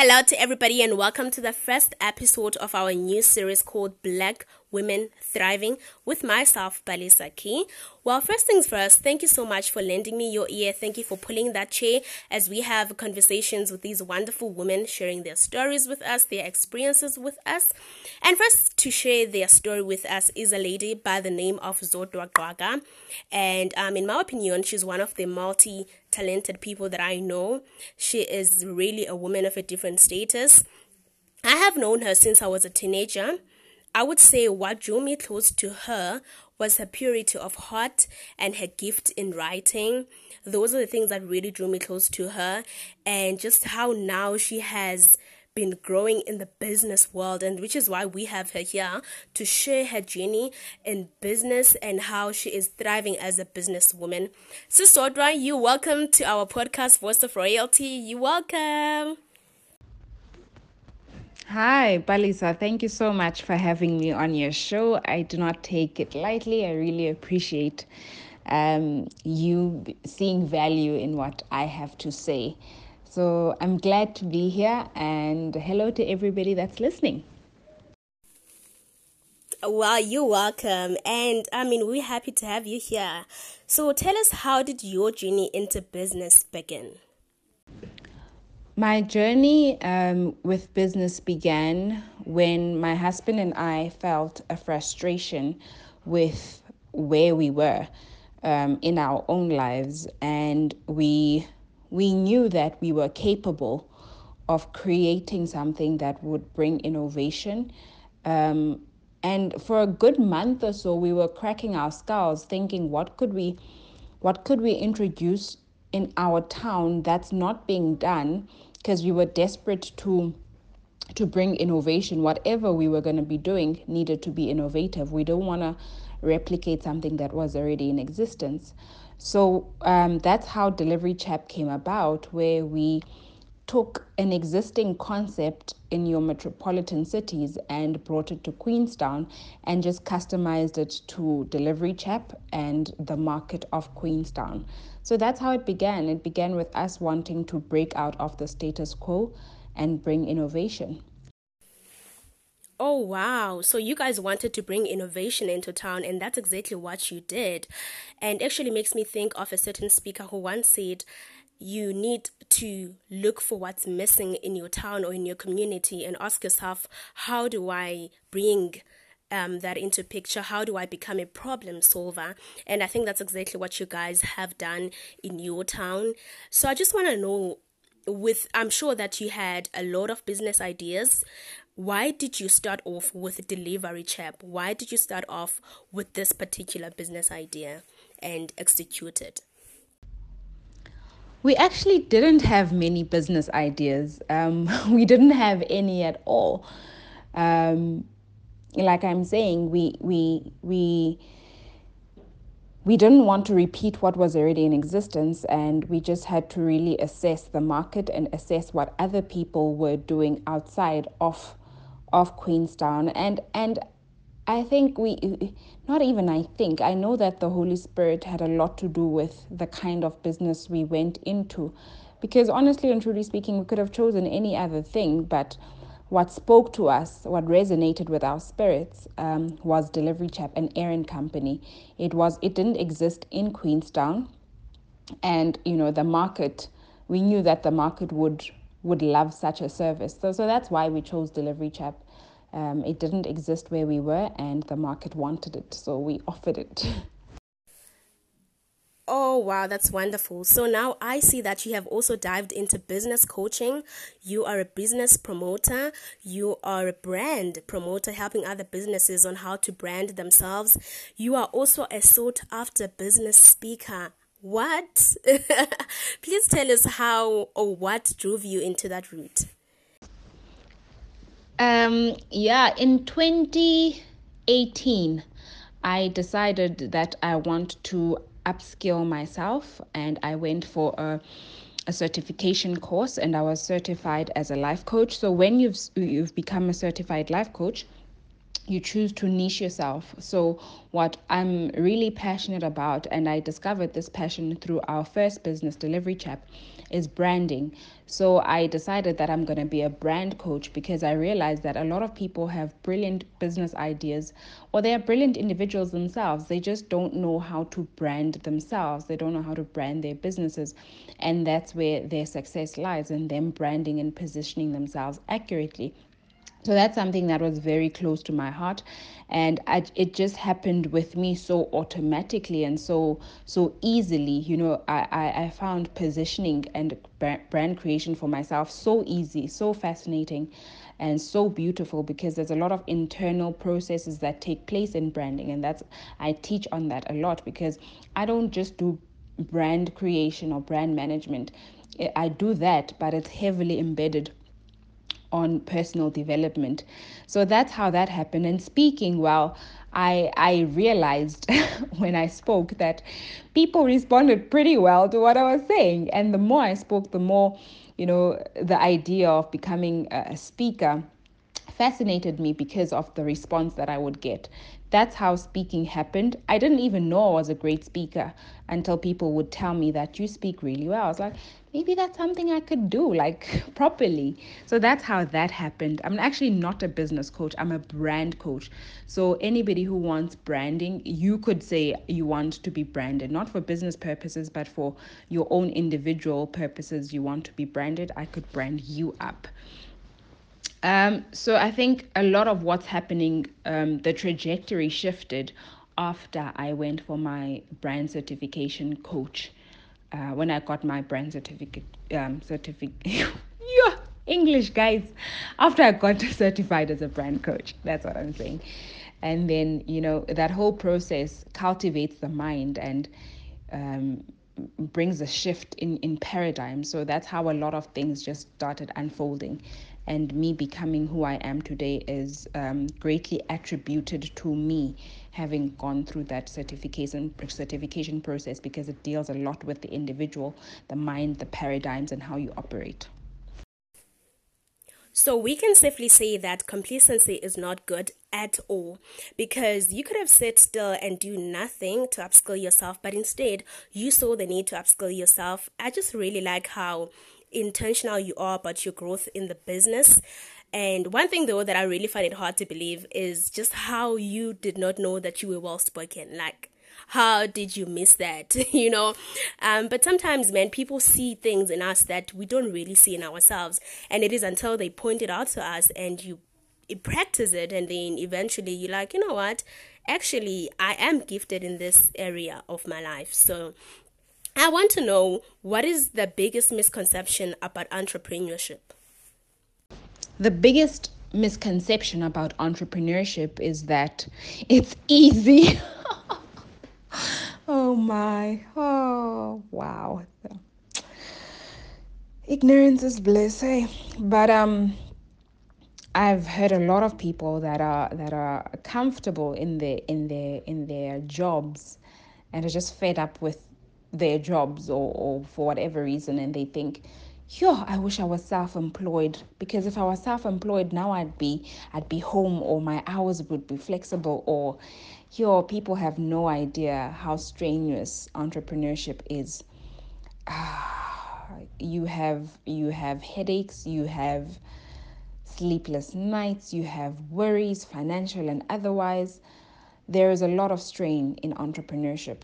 Hello to everybody, and welcome to the first episode of our new series called Black Women Thriving with myself, Balisa Key. Well, first things first, thank you so much for lending me your ear. Thank you for pulling that chair as we have conversations with these wonderful women sharing their stories with us, their experiences with us. And first to share their story with us is a lady by the name of Zodwa Gqwaka. And um, in my opinion, she's one of the multi talented people that I know. She is really a woman of a different status. I have known her since I was a teenager. I would say what drew me close to her was her purity of heart and her gift in writing. Those are the things that really drew me close to her, and just how now she has been growing in the business world, and which is why we have her here to share her journey in business and how she is thriving as a businesswoman. Sister Audra, you welcome to our podcast, Voice of Royalty. You welcome. Hi, Balisa. Thank you so much for having me on your show. I do not take it lightly. I really appreciate um, you seeing value in what I have to say. So I'm glad to be here, and hello to everybody that's listening. Well, you're welcome. And I mean, we're happy to have you here. So tell us, how did your journey into business begin? My journey um, with business began when my husband and I felt a frustration with where we were um, in our own lives, and we we knew that we were capable of creating something that would bring innovation. Um, and for a good month or so, we were cracking our skulls, thinking, what could we, what could we introduce in our town that's not being done because we were desperate to to bring innovation. Whatever we were going to be doing needed to be innovative. We don't want to replicate something that was already in existence. So um, that's how delivery chap came about where we took an existing concept in your metropolitan cities and brought it to Queenstown and just customized it to Delivery Chap and the market of Queenstown. So that's how it began. It began with us wanting to break out of the status quo and bring innovation. Oh, wow. So you guys wanted to bring innovation into town, and that's exactly what you did. And actually makes me think of a certain speaker who once said, you need to look for what's missing in your town or in your community and ask yourself, how do I bring um, that into picture? How do I become a problem solver? And I think that's exactly what you guys have done in your town. So I just want to know with I'm sure that you had a lot of business ideas. Why did you start off with delivery chap? Why did you start off with this particular business idea and execute it? We actually didn't have many business ideas. Um, we didn't have any at all. Um, like I'm saying, we we we we didn't want to repeat what was already in existence, and we just had to really assess the market and assess what other people were doing outside of of Queenstown. And and I think we, not even I think, I know that the Holy Spirit had a lot to do with the kind of business we went into. Because honestly and truly speaking, we could have chosen any other thing, but what spoke to us, what resonated with our spirits, um, was Delivery Chap, an errand company. It was it didn't exist in Queenstown, and you know the market. We knew that the market would would love such a service, so so that's why we chose Delivery Chap. Um, it didn't exist where we were, and the market wanted it, so we offered it. Oh, wow, that's wonderful. So now I see that you have also dived into business coaching. You are a business promoter. You are a brand promoter, helping other businesses on how to brand themselves. You are also a sought after business speaker. What? Please tell us how or what drove you into that route. Um, yeah, in 2018, I decided that I want to upskill myself and I went for a a certification course and I was certified as a life coach. So when you've you've become a certified life coach, you choose to niche yourself. So, what I'm really passionate about, and I discovered this passion through our first business delivery chap, is branding. So, I decided that I'm going to be a brand coach because I realized that a lot of people have brilliant business ideas or they are brilliant individuals themselves. They just don't know how to brand themselves, they don't know how to brand their businesses. And that's where their success lies in them branding and positioning themselves accurately. So that's something that was very close to my heart, and I, it just happened with me so automatically and so so easily. You know, I, I, I found positioning and brand creation for myself so easy, so fascinating, and so beautiful because there's a lot of internal processes that take place in branding, and that's I teach on that a lot because I don't just do brand creation or brand management. I do that, but it's heavily embedded on personal development. So that's how that happened. And speaking, well, I I realized when I spoke that people responded pretty well to what I was saying. And the more I spoke, the more, you know, the idea of becoming a speaker fascinated me because of the response that I would get. That's how speaking happened. I didn't even know I was a great speaker until people would tell me that you speak really well. I was like, maybe that's something I could do like properly. So that's how that happened. I'm actually not a business coach, I'm a brand coach. So anybody who wants branding, you could say you want to be branded, not for business purposes, but for your own individual purposes. You want to be branded, I could brand you up. Um, so I think a lot of what's happening, um, the trajectory shifted after I went for my brand certification coach uh, when I got my brand certificate, um, certificate, yeah, English guys, after I got certified as a brand coach, that's what I'm saying. And then, you know, that whole process cultivates the mind and um, brings a shift in, in paradigm. So that's how a lot of things just started unfolding. And me becoming who I am today is um, greatly attributed to me having gone through that certification certification process because it deals a lot with the individual, the mind, the paradigms, and how you operate. So we can safely say that complacency is not good at all because you could have sat still and do nothing to upskill yourself, but instead you saw the need to upskill yourself. I just really like how intentional you are about your growth in the business and one thing though that I really find it hard to believe is just how you did not know that you were well spoken. Like, how did you miss that? you know? Um, but sometimes, man, people see things in us that we don't really see in ourselves. And it is until they point it out to us and you, you practice it, and then eventually you're like, you know what? Actually, I am gifted in this area of my life. So I want to know what is the biggest misconception about entrepreneurship? the biggest misconception about entrepreneurship is that it's easy. oh my. Oh, wow. Ignorance is bliss, hey. But um I've heard a lot of people that are that are comfortable in their in their in their jobs and are just fed up with their jobs or, or for whatever reason and they think yo, I wish I was self-employed because if I was self-employed now I'd be I'd be home or my hours would be flexible or yo, people have no idea how strenuous entrepreneurship is. Ah, you have you have headaches, you have sleepless nights, you have worries, financial and otherwise. There is a lot of strain in entrepreneurship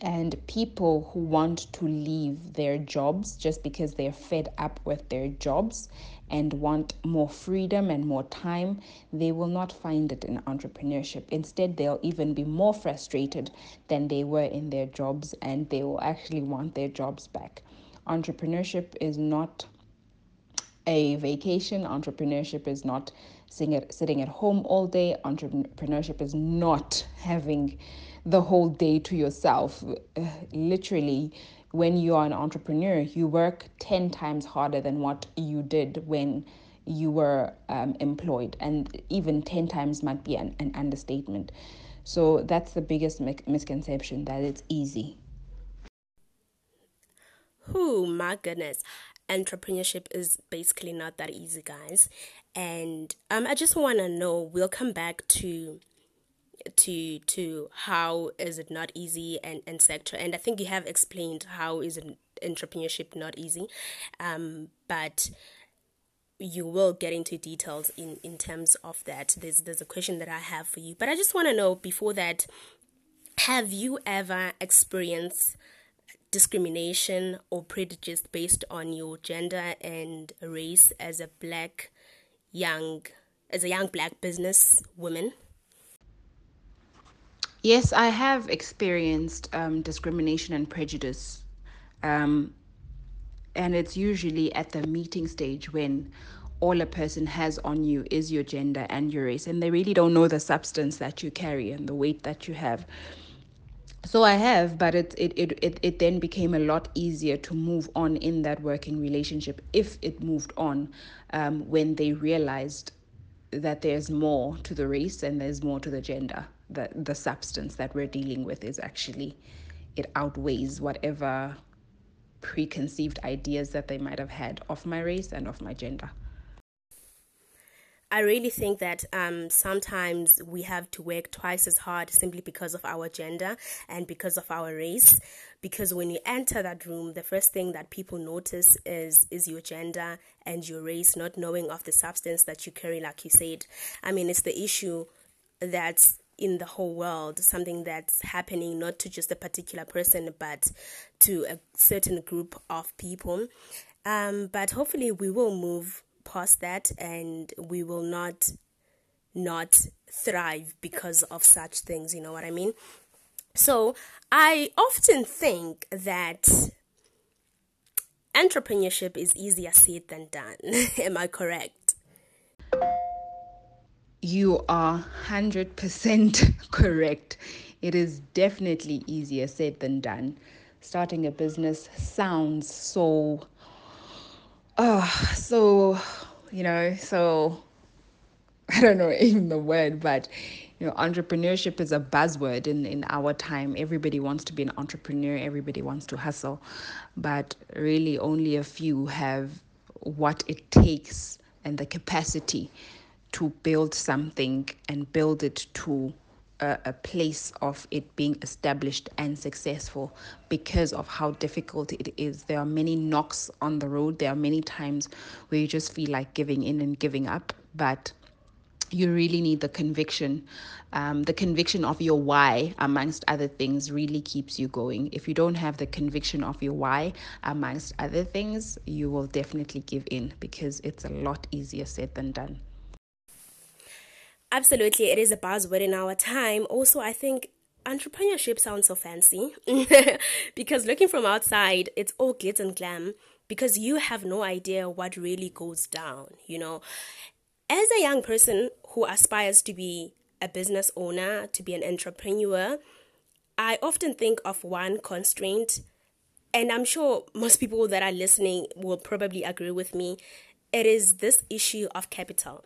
and people who want to leave their jobs just because they're fed up with their jobs and want more freedom and more time, they will not find it in entrepreneurship. Instead, they'll even be more frustrated than they were in their jobs and they will actually want their jobs back. Entrepreneurship is not a vacation, entrepreneurship is not sitting at sitting at home all day, entrepreneurship is not having the whole day to yourself. Uh, literally, when you are an entrepreneur, you work 10 times harder than what you did when you were um, employed. And even 10 times might be an, an understatement. So that's the biggest misconception that it's easy. Oh my goodness. Entrepreneurship is basically not that easy, guys. And um, I just want to know. We'll come back to to to how is it not easy and and sector. And I think you have explained how is entrepreneurship not easy, um, but you will get into details in in terms of that. There's there's a question that I have for you, but I just want to know before that. Have you ever experienced discrimination or prejudice based on your gender and race as a black young as a young black business woman? Yes, I have experienced um, discrimination and prejudice. Um, and it's usually at the meeting stage when all a person has on you is your gender and your race, and they really don't know the substance that you carry and the weight that you have so i have but it, it it it it then became a lot easier to move on in that working relationship if it moved on um, when they realized that there's more to the race and there's more to the gender. The the substance that we're dealing with is actually it outweighs whatever preconceived ideas that they might have had of my race and of my gender I really think that um, sometimes we have to work twice as hard simply because of our gender and because of our race. Because when you enter that room, the first thing that people notice is is your gender and your race, not knowing of the substance that you carry. Like you said, I mean, it's the issue that's in the whole world, something that's happening not to just a particular person, but to a certain group of people. Um, but hopefully, we will move past that and we will not not thrive because of such things you know what i mean? So i often think that entrepreneurship is easier said than done. Am i correct? You are 100% correct. It is definitely easier said than done. Starting a business sounds so oh, so, you know, so I don't know even the word, but you know, entrepreneurship is a buzzword in, in our time. Everybody wants to be an entrepreneur, everybody wants to hustle, but really only a few have what it takes and the capacity to build something and build it to a, a place of it being established and successful because of how difficult it is. There are many knocks on the road. There are many times where you just feel like giving in and giving up, but you really need the conviction. Um, the conviction of your why, amongst other things, really keeps you going. If you don't have the conviction of your why, amongst other things, you will definitely give in because it's a lot easier said than done. Absolutely, it is a buzzword in our time. Also, I think entrepreneurship sounds so fancy because looking from outside, it's all glitz and glam because you have no idea what really goes down, you know. As a young person who aspires to be a business owner, to be an entrepreneur, I often think of one constraint, and I'm sure most people that are listening will probably agree with me. It is this issue of capital.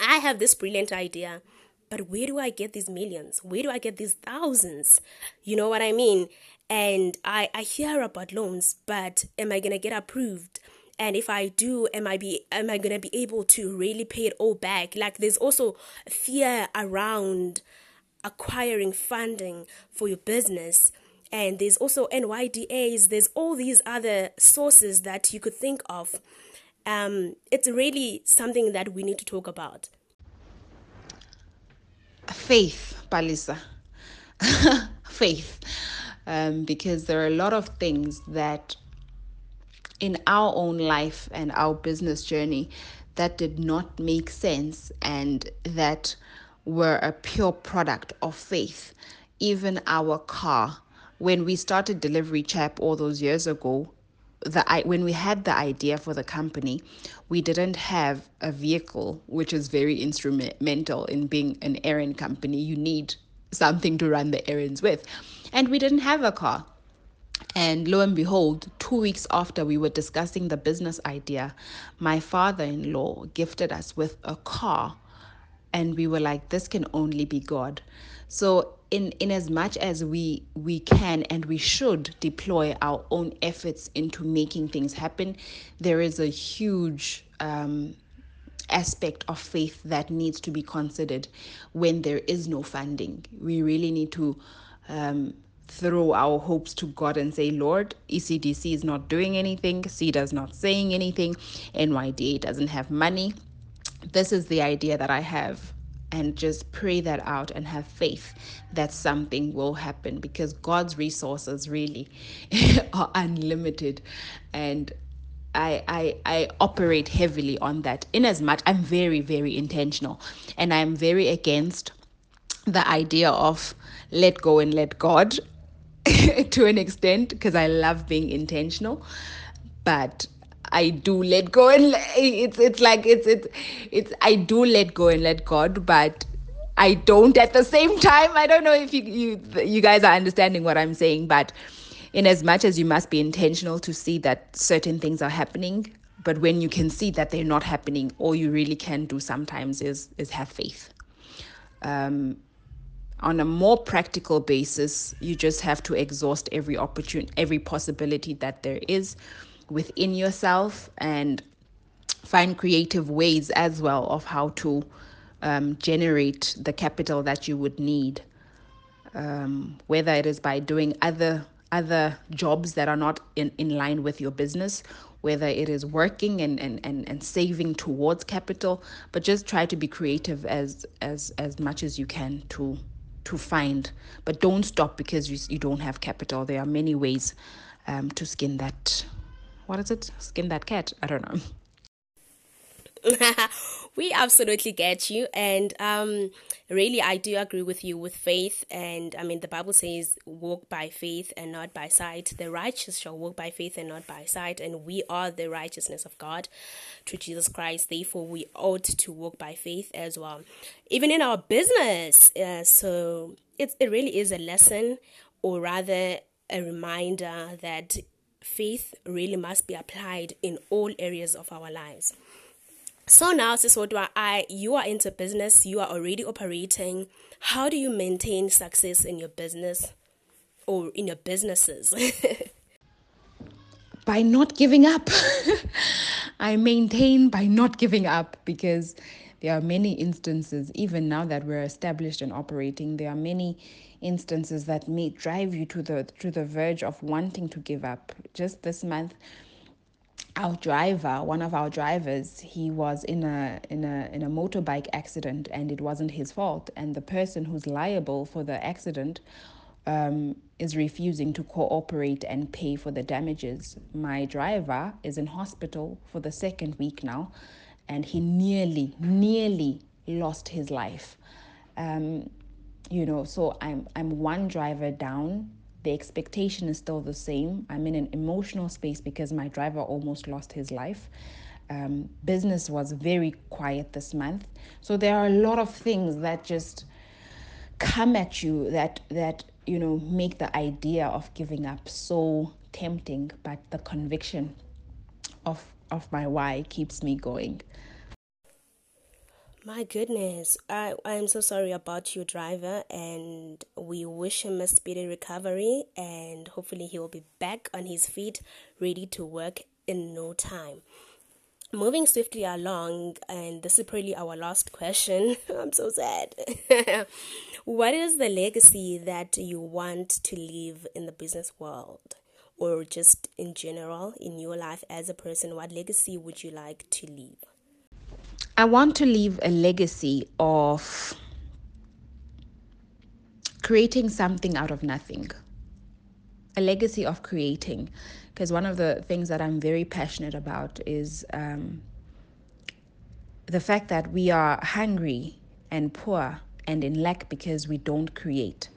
I have this brilliant idea, but where do I get these millions? Where do I get these thousands? You know what I mean? And I, I hear about loans, but am I gonna get approved? And if I do, am I be am I gonna be able to really pay it all back? Like there's also fear around acquiring funding for your business. And there's also NYDAs, there's all these other sources that you could think of um, it's really something that we need to talk about. Faith, Palisa. Faith. Um, because there are a lot of things that in our own life and our business journey that did not make sense and that were a pure product of faith. Even our car, when we started Delivery Chap all those years ago, the when we had the idea for the company, we didn't have a vehicle, which is very instrumental in being an errand company. You need something to run the errands with, and we didn't have a car. And lo and behold, two weeks after we were discussing the business idea, my father in law gifted us with a car. And we were like, this can only be God. So in in as much as we we can and we should deploy our own efforts into making things happen there is a huge um, aspect of faith that needs to be considered when there is no funding we really need to um, throw our hopes to God and say, Lord, ECDC is not doing anything, CEDA is not saying anything, NYDA doesn't have money. This is the idea that I have. And just pray that out and have faith that something will happen because God's resources really are unlimited. And I, I I operate heavily on that in as much I'm very, very intentional and I'm very against the idea of let go and let God to an extent because I love being intentional, but I do let go and it's it's like it's it's it's I do let go and let God, but I don't at the same time. I don't know if you you you guys are understanding what I'm saying, but in as much as you must be intentional to see that certain things are happening, but when you can see that they're not happening, all you really can do sometimes is is have faith. Um, on a more practical basis, you just have to exhaust every opportunity, every possibility that there is within yourself and find creative ways as well of how to um, generate the capital that you would need. Um, whether it is by doing other other jobs that are not in, in line with your business, whether it is working and, and, and, and saving towards capital, but just try to be creative as as as much as you can to to find. But don't stop because you, you don't have capital. There are many ways um, to skin that. What is it? Skin that cat? I don't know. we absolutely get you and um really i do agree with you with faith and i mean the bible says walk by faith and not by sight the righteous shall walk by faith and not by sight and we are the righteousness of god through jesus christ therefore we ought to walk by faith as well even in our business uh, so it, it really is a lesson or rather a reminder that faith really must be applied in all areas of our lives so now, Sisodwa, I you are into business, you are already operating. How do you maintain success in your business or in your businesses? by not giving up. I maintain by not giving up because there are many instances, even now that we're established and operating, there are many instances that may drive you to the to the verge of wanting to give up. Just this month, our driver, one of our drivers, he was in a in a in a motorbike accident, and it wasn't his fault. And the person who's liable for the accident um, is refusing to cooperate and pay for the damages. My driver is in hospital for the second week now, and he nearly nearly lost his life. Um, you know, so I'm I'm one driver down the expectation is still the same. I'm in an emotional space because my driver almost lost his life. Um, business was very quiet this month. So there are a lot of things that just come at you that that you know make the idea of giving up so tempting, but the conviction of of my why keeps me going. My goodness, I I'm so sorry about your driver, and we wish him a speedy recovery, and hopefully he will be back on his feet, ready to work in no time. Moving swiftly along, and this is probably our last question. I'm so sad. what is the legacy that you want to leave in the business world? Or just in general in your life as a person, what legacy would you like to leave? I want to leave a legacy of creating something out of nothing. A legacy of creating. Because one of the things that I'm very passionate about is um, the fact that we are hungry and poor and in lack because we don't create.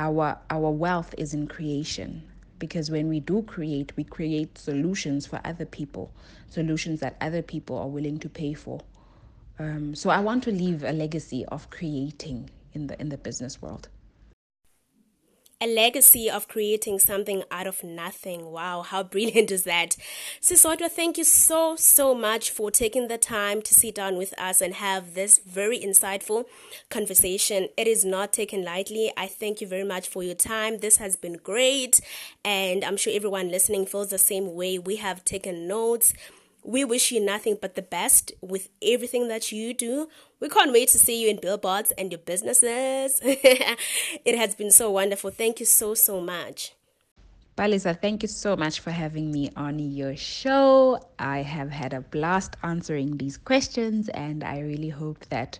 Our, our wealth is in creation because when we do create, we create solutions for other people, solutions that other people are willing to pay for. Um, so I want to leave a legacy of creating in the in the business world. A legacy of creating something out of nothing. Wow, how brilliant is that? Sisodwa, thank you so, so much for taking the time to sit down with us and have this very insightful conversation. It is not taken lightly. I thank you very much for your time. This has been great, and I'm sure everyone listening feels the same way. We have taken notes. We wish you nothing but the best with everything that you do. We can't wait to see you in billboards and your businesses. it has been so wonderful. Thank you so, so much. Balisa, thank you so much for having me on your show. I have had a blast answering these questions, and I really hope that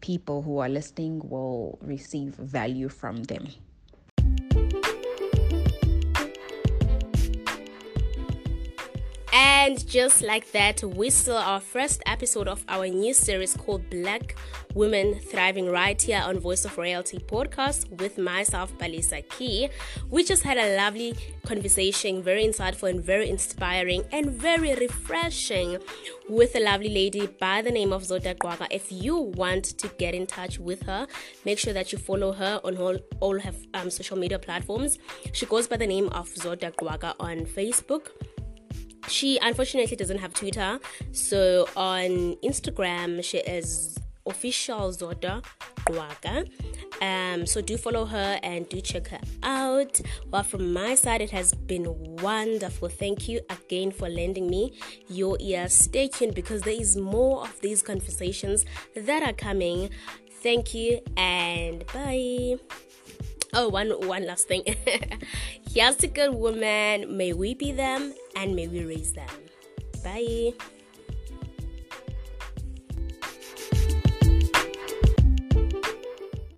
people who are listening will receive value from them. And just like that, we saw our first episode of our new series called Black Women Thriving right here on Voice of Royalty podcast with myself, Balisa Key. We just had a lovely conversation, very insightful and very inspiring and very refreshing with a lovely lady by the name of Zodwa Gqwaka. If you want to get in touch with her, make sure that you follow her on all, all her um, social media platforms. She goes by the name of Zodwa Gqwaka on Facebook she unfortunately doesn't have Twitter, so on Instagram she is official Zodwa Gqwaka. Um, so do follow her and do check her out. Well, from my side, it has been wonderful. Thank you again for lending me your ear. Stay tuned because there is more of these conversations that are coming. Thank you and bye. Oh, one one last thing. Here's a good woman. May we be them and may we raise them. Bye.